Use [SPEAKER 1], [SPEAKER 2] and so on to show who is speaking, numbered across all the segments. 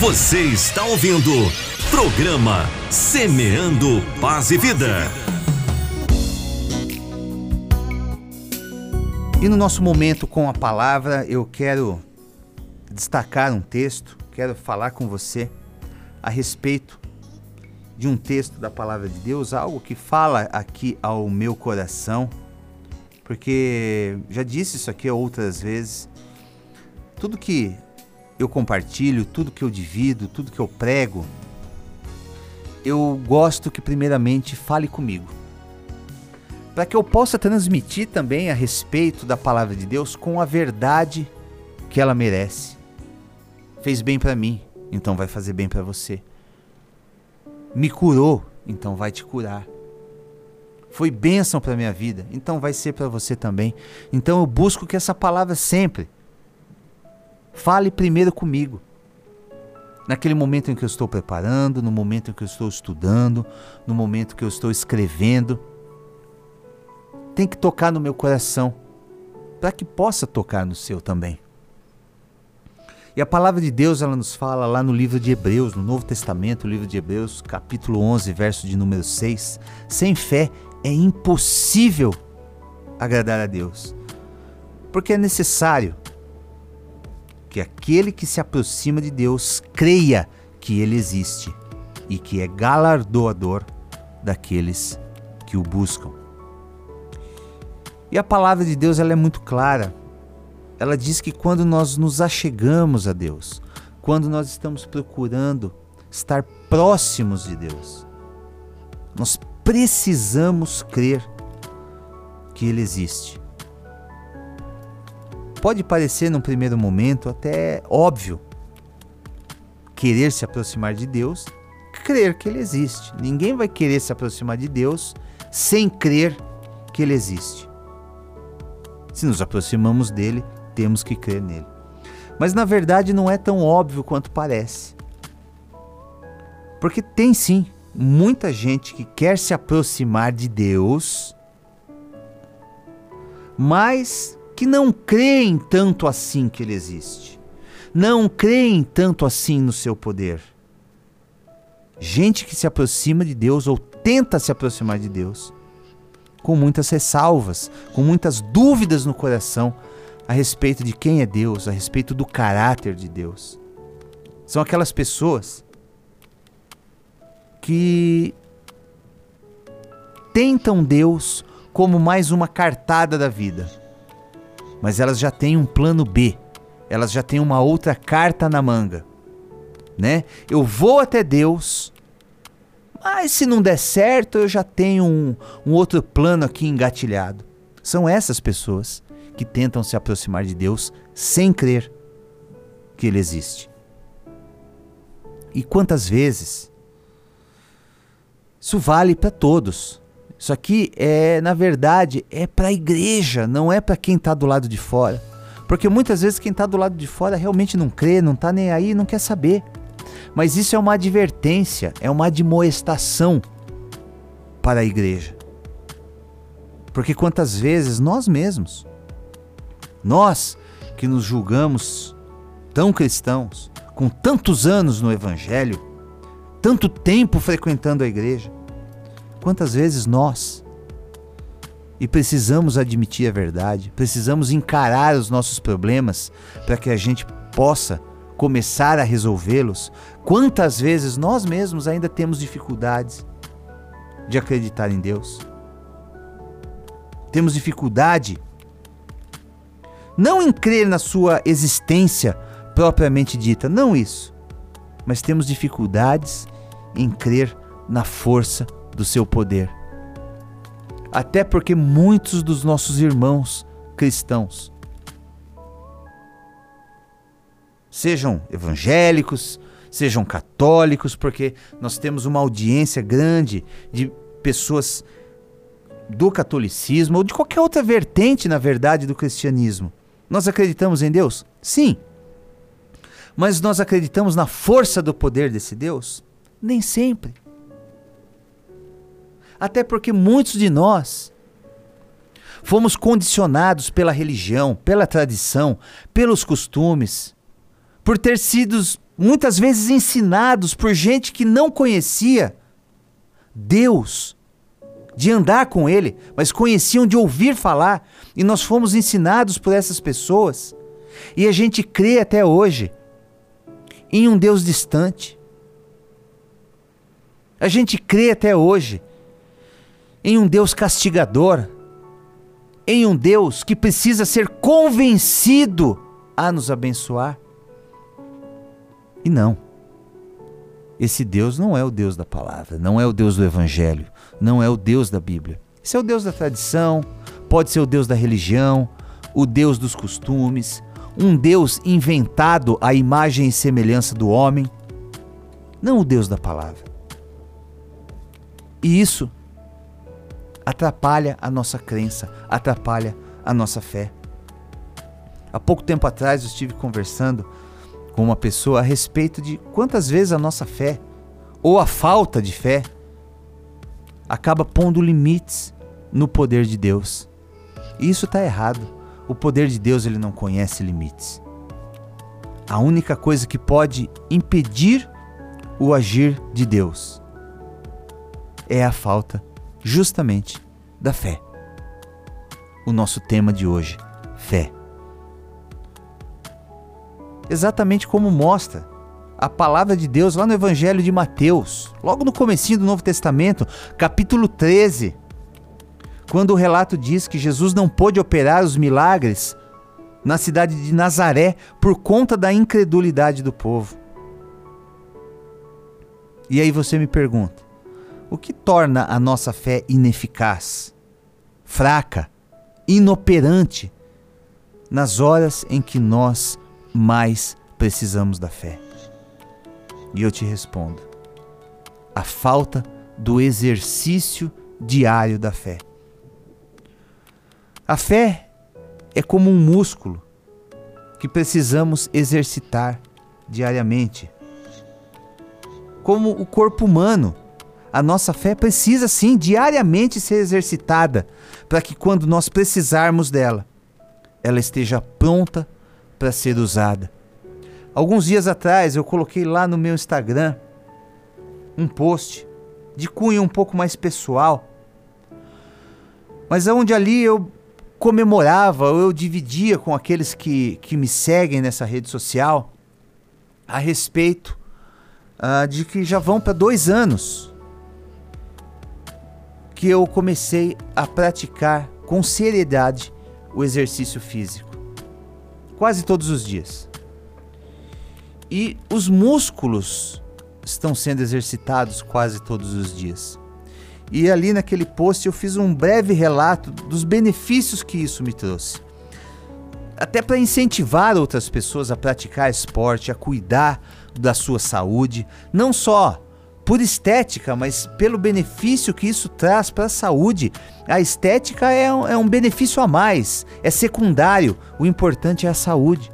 [SPEAKER 1] Você está ouvindo programa Semeando Paz e Vida.
[SPEAKER 2] E no nosso momento com a palavra, eu quero destacar um texto, quero falar com você a respeito de um texto da palavra de Deus, algo que fala aqui ao meu coração, porque já disse isso aqui outras vezes. Tudo que eu compartilho, tudo que eu divido, tudo que eu prego, eu gosto que primeiramente fale comigo para que eu possa transmitir também a respeito da palavra de Deus com a verdade que ela merece. Fez bem para mim, então vai fazer bem para você. Me curou, então vai te curar. Foi bênção para minha vida, então vai ser para você também. Então eu busco que essa palavra sempre fale primeiro comigo. Naquele momento em que eu estou preparando, no momento em que eu estou estudando, no momento que eu estou escrevendo, tem que tocar no meu coração, para que possa tocar no seu também. E a palavra de Deus, ela nos fala lá no livro de Hebreus, no Novo Testamento, livro de Hebreus, capítulo 11, verso de número 6. Sem fé é impossível agradar a Deus. Porque é necessário que aquele que se aproxima de Deus creia que ele existe e que é galardoador daqueles que o buscam. E a palavra de Deus ela é muito clara. Ela diz que quando nós nos achegamos a Deus, quando nós estamos procurando estar próximos de Deus, nós precisamos crer que Ele existe. Pode parecer num primeiro momento até óbvio querer se aproximar de Deus, crer que Ele existe. Ninguém vai querer se aproximar de Deus sem crer que Ele existe. Se nos aproximamos dele, temos que crer nele. Mas na verdade não é tão óbvio quanto parece. Porque tem sim muita gente que quer se aproximar de Deus, mas que não creem tanto assim que ele existe. Não creem tanto assim no seu poder. Gente que se aproxima de Deus ou tenta se aproximar de Deus, com muitas ressalvas, com muitas dúvidas no coração a respeito de quem é Deus, a respeito do caráter de Deus. São aquelas pessoas que tentam Deus como mais uma cartada da vida. Mas elas já têm um plano B. Elas já têm uma outra carta na manga, né? Eu vou até Deus mas se não der certo, eu já tenho um, um outro plano aqui engatilhado. São essas pessoas que tentam se aproximar de Deus sem crer que Ele existe. E quantas vezes? Isso vale para todos. Isso aqui é, na verdade, é para a igreja, não é para quem está do lado de fora. Porque muitas vezes quem está do lado de fora realmente não crê, não está nem aí, não quer saber. Mas isso é uma advertência, é uma admoestação para a igreja. Porque quantas vezes nós mesmos, nós que nos julgamos tão cristãos, com tantos anos no Evangelho, tanto tempo frequentando a igreja, quantas vezes nós, e precisamos admitir a verdade, precisamos encarar os nossos problemas para que a gente possa começar a resolvê-los, quantas vezes nós mesmos ainda temos dificuldades de acreditar em Deus? Temos dificuldade não em crer na sua existência propriamente dita, não isso, mas temos dificuldades em crer na força do seu poder. Até porque muitos dos nossos irmãos cristãos sejam evangélicos, sejam católicos, porque nós temos uma audiência grande de pessoas do catolicismo ou de qualquer outra vertente, na verdade, do cristianismo. Nós acreditamos em Deus? Sim. Mas nós acreditamos na força do poder desse Deus? Nem sempre. Até porque muitos de nós fomos condicionados pela religião, pela tradição, pelos costumes, por ter sido muitas vezes ensinados por gente que não conhecia Deus, de andar com Ele, mas conheciam de ouvir falar, e nós fomos ensinados por essas pessoas, e a gente crê até hoje em um Deus distante. A gente crê até hoje em um Deus castigador, em um Deus que precisa ser convencido a nos abençoar. E não. Esse Deus não é o Deus da palavra, não é o Deus do Evangelho, não é o Deus da Bíblia. Esse é o Deus da tradição, pode ser o Deus da religião, o Deus dos costumes, um Deus inventado à imagem e semelhança do homem, não o Deus da palavra. E isso atrapalha a nossa crença, atrapalha a nossa fé. Há pouco tempo atrás eu estive conversando com uma pessoa a respeito de quantas vezes a nossa fé, ou a falta de fé, acaba pondo limites no poder de Deus. E isso está errado. O poder de Deus ele não conhece limites. A única coisa que pode impedir o agir de Deus é a falta, justamente, da fé. O nosso tema de hoje, fé exatamente como mostra a palavra de Deus lá no Evangelho de Mateus, logo no comecinho do Novo Testamento, capítulo 13, quando o relato diz que Jesus não pôde operar os milagres na cidade de Nazaré por conta da incredulidade do povo. E aí você me pergunta: o que torna a nossa fé ineficaz, fraca, inoperante nas horas em que nós mais precisamos da fé? E eu te respondo: a falta do exercício diário da fé. A fé é como um músculo que precisamos exercitar diariamente. Como o corpo humano, a nossa fé precisa sim diariamente ser exercitada para que quando nós precisarmos dela, ela esteja pronta para ser usada. Alguns dias atrás eu coloquei lá no meu Instagram um post de cunho um pouco mais pessoal, mas onde ali eu comemorava, eu dividia com aqueles que, que me seguem nessa rede social a respeito uh, de que já vão para dois anos que eu comecei a praticar com seriedade o exercício físico quase todos os dias. E os músculos estão sendo exercitados quase todos os dias. E ali naquele post eu fiz um breve relato dos benefícios que isso me trouxe. Até para incentivar outras pessoas a praticar esporte, a cuidar da sua saúde, não só por estética, mas pelo benefício que isso traz para a saúde. A estética é um, é um benefício a mais, é secundário, o importante é a saúde.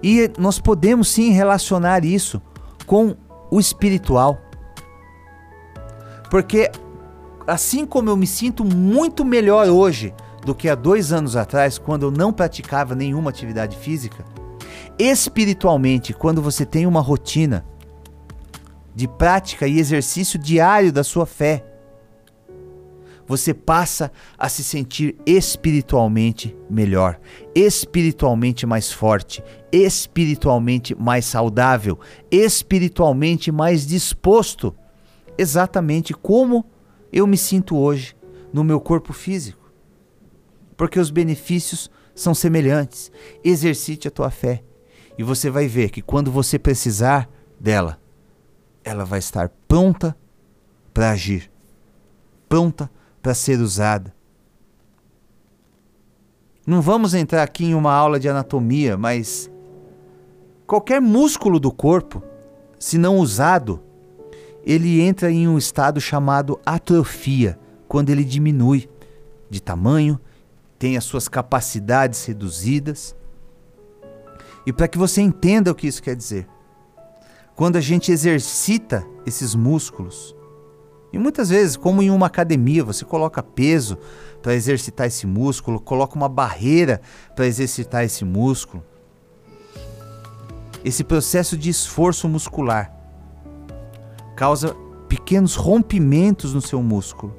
[SPEAKER 2] E nós podemos sim relacionar isso com o espiritual. Porque assim como eu me sinto muito melhor hoje do que há dois anos atrás, quando eu não praticava nenhuma atividade física, espiritualmente, quando você tem uma rotina de prática e exercício diário da sua fé, você passa a se sentir espiritualmente melhor, espiritualmente mais forte, espiritualmente mais saudável, espiritualmente mais disposto, exatamente como eu me sinto hoje no meu corpo físico. Porque os benefícios são semelhantes. Exercite a tua fé e você vai ver que quando você precisar dela, ela vai estar pronta para agir, pronta para ser usada. Não vamos entrar aqui em uma aula de anatomia, mas qualquer músculo do corpo, se não usado, ele entra em um estado chamado atrofia, quando ele diminui de tamanho, tem as suas capacidades reduzidas. E para que você entenda o que isso quer dizer, quando a gente exercita esses músculos. E muitas vezes, como em uma academia, você coloca peso para exercitar esse músculo, coloca uma barreira para exercitar esse músculo. esse processo de esforço muscular causa pequenos rompimentos no seu músculo.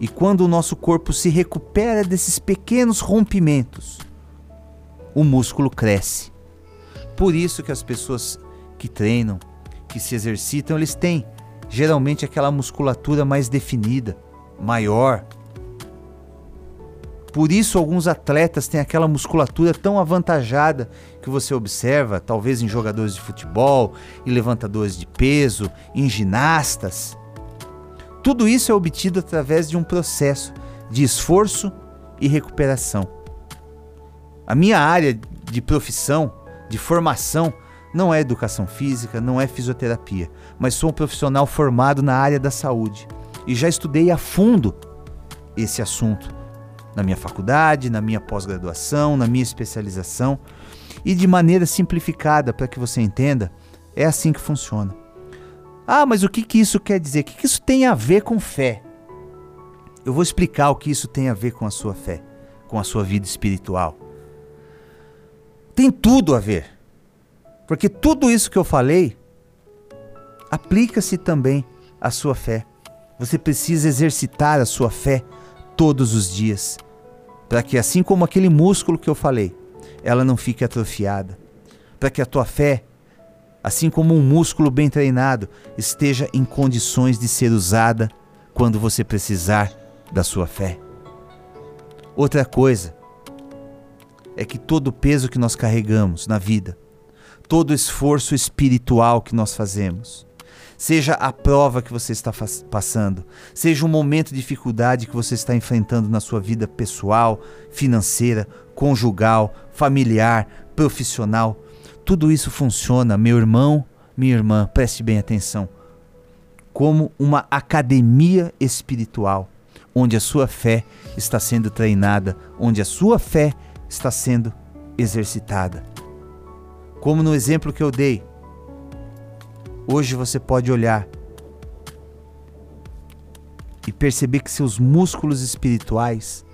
[SPEAKER 2] E quando o nosso corpo se recupera desses pequenos rompimentos, o músculo cresce. Por isso que as pessoas que treinam, que se exercitam, eles têm geralmente aquela musculatura mais definida, maior. Por isso alguns atletas têm aquela musculatura tão avantajada que você observa, talvez em jogadores de futebol, em levantadores de peso, em ginastas. Tudo isso é obtido através de um processo de esforço e recuperação. A minha área de profissão, de formação, não é educação física, não é fisioterapia, mas sou um profissional formado na área da saúde e já estudei a fundo esse assunto na minha faculdade, na minha pós-graduação, na minha especialização e de maneira simplificada para que você entenda, é assim que funciona. Ah, mas o que, que isso quer dizer? O que, que isso tem a ver com fé? Eu vou explicar o que isso tem a ver com a sua fé, com a sua vida espiritual. Tem tudo a ver. Porque tudo isso que eu falei aplica-se também à sua fé. Você precisa exercitar a sua fé todos os dias, para que assim como aquele músculo que eu falei, ela não fique atrofiada, para que a tua fé, assim como um músculo bem treinado, esteja em condições de ser usada quando você precisar da sua fé. Outra coisa é que todo o peso que nós carregamos na vida, todo esforço espiritual que nós fazemos, seja a prova que você está passando, seja um momento de dificuldade que você está enfrentando na sua vida pessoal, financeira, conjugal, familiar, profissional, tudo isso funciona, meu irmão, minha irmã, preste bem atenção, como uma academia espiritual, onde a sua fé está sendo treinada, onde a sua fé está sendo exercitada. Como no exemplo que eu dei, hoje você pode olhar e perceber que seus músculos espirituais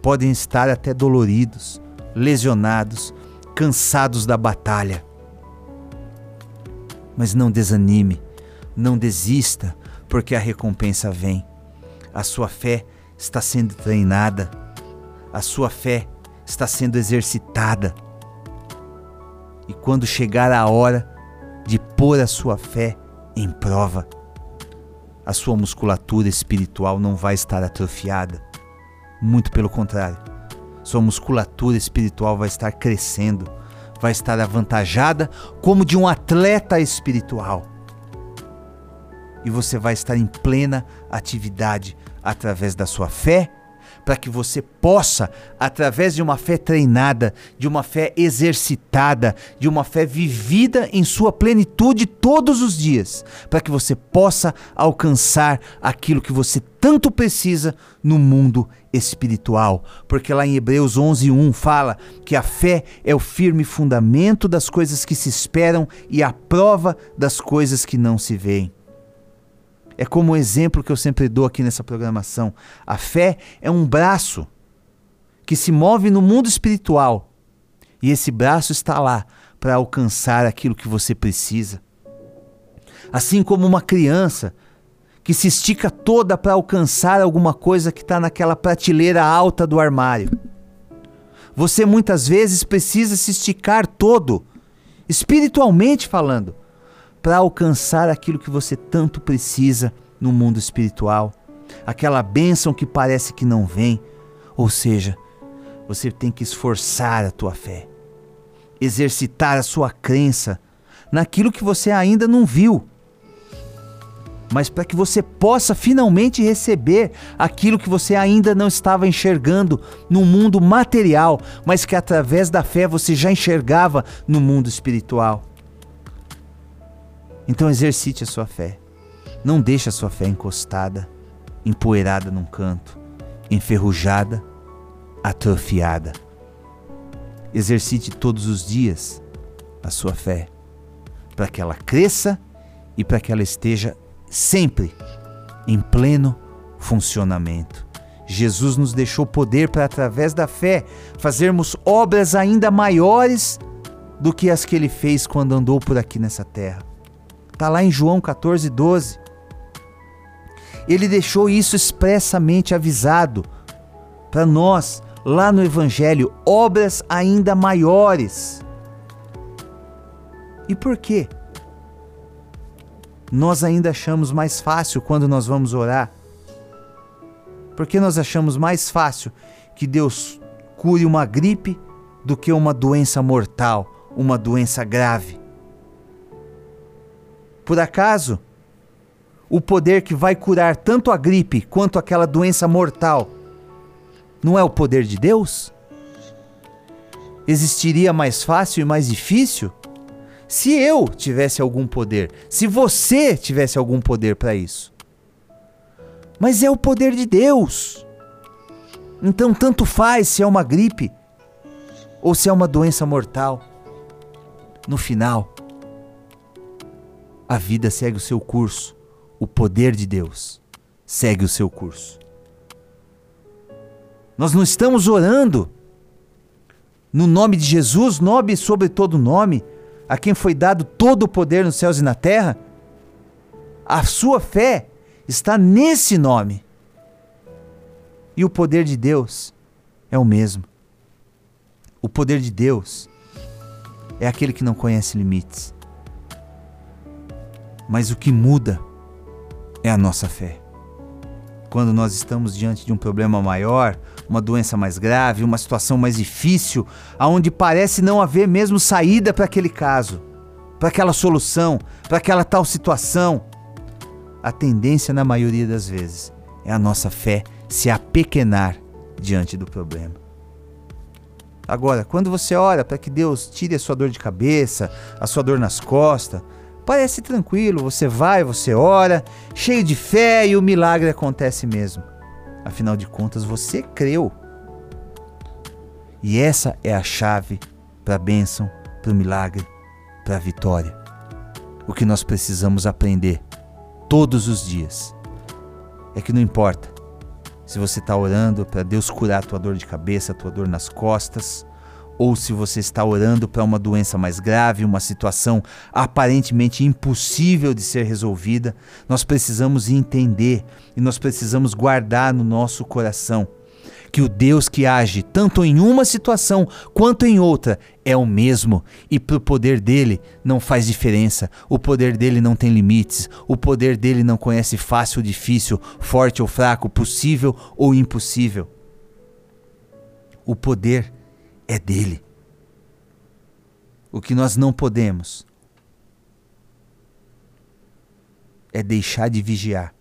[SPEAKER 2] podem estar até doloridos, lesionados, cansados da batalha. Mas não desanime, não desista, porque a recompensa vem. A sua fé está sendo treinada, a sua fé está sendo exercitada. E quando chegar a hora de pôr a sua fé em prova, a sua musculatura espiritual não vai estar atrofiada muito pelo contrário. Sua musculatura espiritual vai estar crescendo, vai estar avantajada como de um atleta espiritual. E você vai estar em plena atividade através da sua fé para que você possa, através de uma fé treinada, de uma fé exercitada, de uma fé vivida em sua plenitude todos os dias, para que você possa alcançar aquilo que você tanto precisa no mundo espiritual. Porque lá em Hebreus 11:1 fala que a fé é o firme fundamento das coisas que se esperam e a prova das coisas que não se veem. É como o exemplo que eu sempre dou aqui nessa programação. A fé é um braço que se move no mundo espiritual. E esse braço está lá para alcançar aquilo que você precisa. Assim como uma criança que se estica toda para alcançar alguma coisa que está naquela prateleira alta do armário. Você muitas vezes precisa se esticar todo, espiritualmente falando, para alcançar aquilo que você tanto precisa no mundo espiritual, aquela bênção que parece que não vem. Ou seja, você tem que esforçar a tua fé, exercitar a sua crença naquilo que você ainda não viu, mas para que você possa finalmente receber aquilo que você ainda não estava enxergando no mundo material, mas que através da fé você já enxergava no mundo espiritual. Então exercite a sua fé. Não deixe a sua fé encostada, empoeirada num canto, enferrujada, atrofiada. Exercite todos os dias a sua fé, para que ela cresça e para que ela esteja sempre em pleno funcionamento. Jesus nos deixou poder para, através da fé, fazermos obras ainda maiores do que as que ele fez quando andou por aqui nessa terra. Está lá em João 14, 12. Ele deixou isso expressamente avisado para nós, lá no Evangelho, obras ainda maiores. E por quê? Nós ainda achamos mais fácil quando nós vamos orar. Porque nós achamos mais fácil que Deus cure uma gripe do que uma doença mortal, uma doença grave. Por acaso, o poder que vai curar tanto a gripe quanto aquela doença mortal não é o poder de Deus? Existiria mais fácil e mais difícil? Se eu tivesse algum poder, se você tivesse algum poder para isso. Mas é o poder de Deus. Então, tanto faz se é uma gripe ou se é uma doença mortal. No final, a vida segue o seu curso. O poder de Deus segue o seu curso. Nós não estamos orando no nome de Jesus, nome sobre todo nome, a quem foi dado todo o poder nos céus e na terra. A sua fé está nesse nome. E o poder de Deus é o mesmo. O poder de Deus é aquele que não conhece limites. Mas o que muda é a nossa fé. Quando nós estamos diante de um problema maior, uma doença mais grave, uma situação mais difícil, aonde parece não haver mesmo saída para aquele caso, para aquela solução, para aquela tal situação, a tendência na maioria das vezes é a nossa fé se apequenar diante do problema. Agora, quando você ora para que Deus tire a sua dor de cabeça, a sua dor nas costas, parece tranquilo, você vai, você ora, cheio de fé e o milagre acontece mesmo. Afinal de contas, você creu. E essa é a chave para a bênção, para o milagre, para a vitória. O que nós precisamos aprender todos os dias é que não importa se você está orando para Deus curar a tua dor de cabeça, a tua dor nas costas, ou se você está orando para uma doença mais grave, uma situação aparentemente impossível de ser resolvida, nós precisamos entender e nós precisamos guardar no nosso coração que o Deus que age tanto em uma situação quanto em outra é o mesmo e para o poder dele não faz diferença. O poder dele não tem limites. O poder dele não conhece fácil ou difícil, forte ou fraco, possível ou impossível. O poder é dele. O que nós não podemos é deixar de vigiar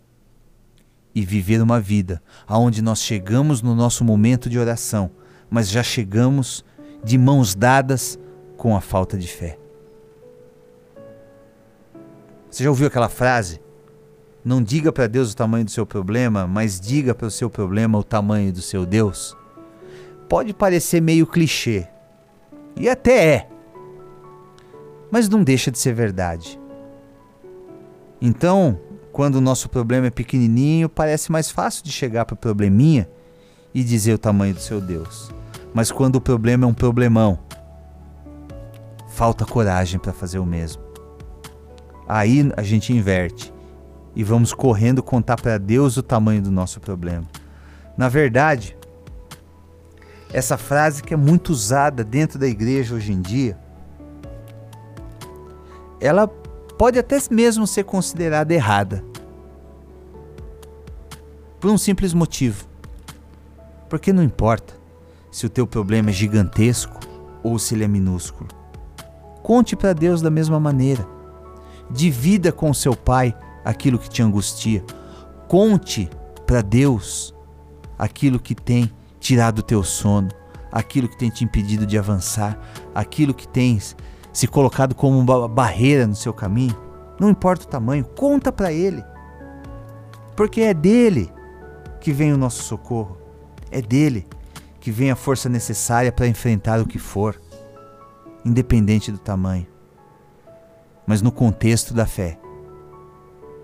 [SPEAKER 2] e viver uma vida aonde nós chegamos no nosso momento de oração, mas já chegamos de mãos dadas com a falta de fé. Você já ouviu aquela frase? Não diga para Deus o tamanho do seu problema, mas diga para o seu problema o tamanho do seu Deus. Pode parecer meio clichê, e até é, mas não deixa de ser verdade. Então, quando o nosso problema é pequenininho, parece mais fácil de chegar para o probleminha e dizer o tamanho do seu Deus. Mas quando o problema é um problemão, falta coragem para fazer o mesmo. Aí a gente inverte e vamos correndo contar para Deus o tamanho do nosso problema. Na verdade, essa frase que é muito usada dentro da igreja hoje em dia, ela pode até mesmo ser considerada errada. Por um simples motivo. Porque não importa se o teu problema é gigantesco ou se ele é minúsculo. Conte para Deus da mesma maneira. Divida com seu pai aquilo que te angustia. Conte para Deus aquilo que tem tirado o teu sono, aquilo que tem te impedido de avançar, aquilo que tens se colocado como uma barreira no seu caminho, não importa o tamanho, conta para Ele. Porque é dele que vem o nosso socorro, é dele que vem a força necessária para enfrentar o que for, independente do tamanho. Mas no contexto da fé,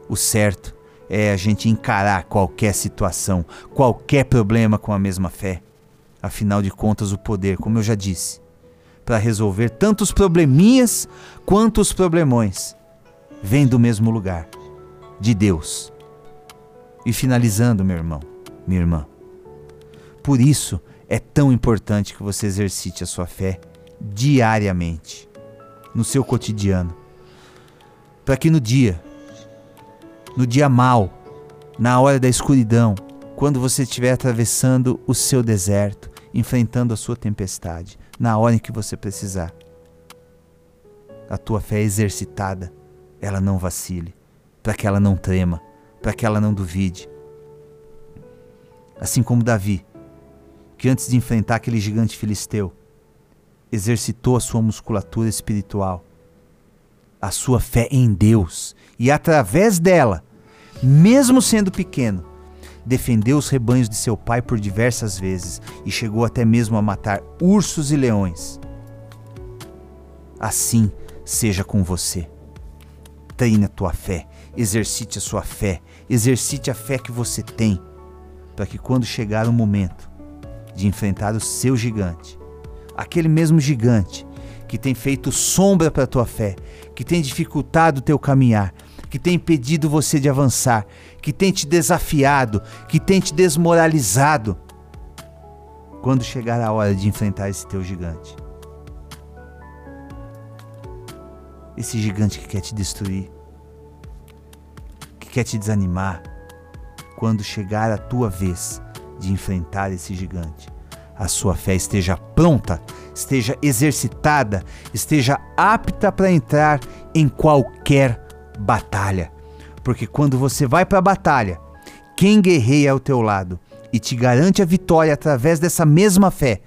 [SPEAKER 2] o certo é a gente encarar qualquer situação, qualquer problema com a mesma fé. Afinal de contas, o poder, como eu já disse, para resolver tanto os probleminhas quanto os problemões, vem do mesmo lugar, de Deus. E finalizando, meu irmão, minha irmã, por isso é tão importante que você exercite a sua fé diariamente, no seu cotidiano, para que no dia, no dia mal, na hora da escuridão, quando você estiver atravessando o seu deserto, enfrentando a sua tempestade, na hora em que você precisar, a tua fé exercitada, ela não vacile, para que ela não trema, para que ela não duvide. Assim como Davi, que antes de enfrentar aquele gigante filisteu, exercitou a sua musculatura espiritual, a sua fé em Deus, e através dela, mesmo sendo pequeno, defendeu os rebanhos de seu pai por diversas vezes e chegou até mesmo a matar ursos e leões. Assim seja com você. Treine a tua fé, exercite a sua fé, exercite a fé que você tem, para que quando chegar o momento de enfrentar o seu gigante, aquele mesmo gigante que tem feito sombra para tua fé, que tem dificultado o teu caminhar, que tem impedido você de avançar, que tem te desafiado, que tem te desmoralizado. Quando chegar a hora de enfrentar esse teu gigante, esse gigante que quer te destruir, que quer te desanimar, quando chegar a tua vez, de enfrentar esse gigante. A sua fé esteja pronta, esteja exercitada, esteja apta para entrar em qualquer batalha. Porque quando você vai para a batalha, quem guerreia ao teu lado e te garante a vitória através dessa mesma fé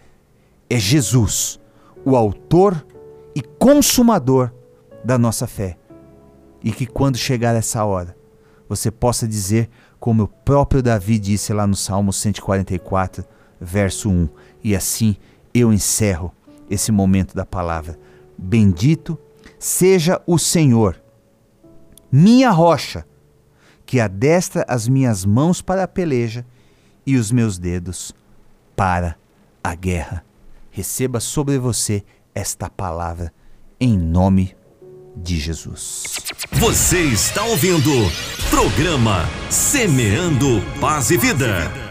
[SPEAKER 2] é Jesus, o autor e consumador da nossa fé. E que quando chegar essa hora, você possa dizer como o próprio Davi disse lá no Salmo 144, verso 1. E assim eu encerro esse momento da palavra. Bendito seja o Senhor, minha rocha, que adestra as minhas mãos para a peleja e os meus dedos para a guerra. Receba sobre você esta palavra em nome de Jesus.
[SPEAKER 1] Você está ouvindo programa Semeando Paz e Vida.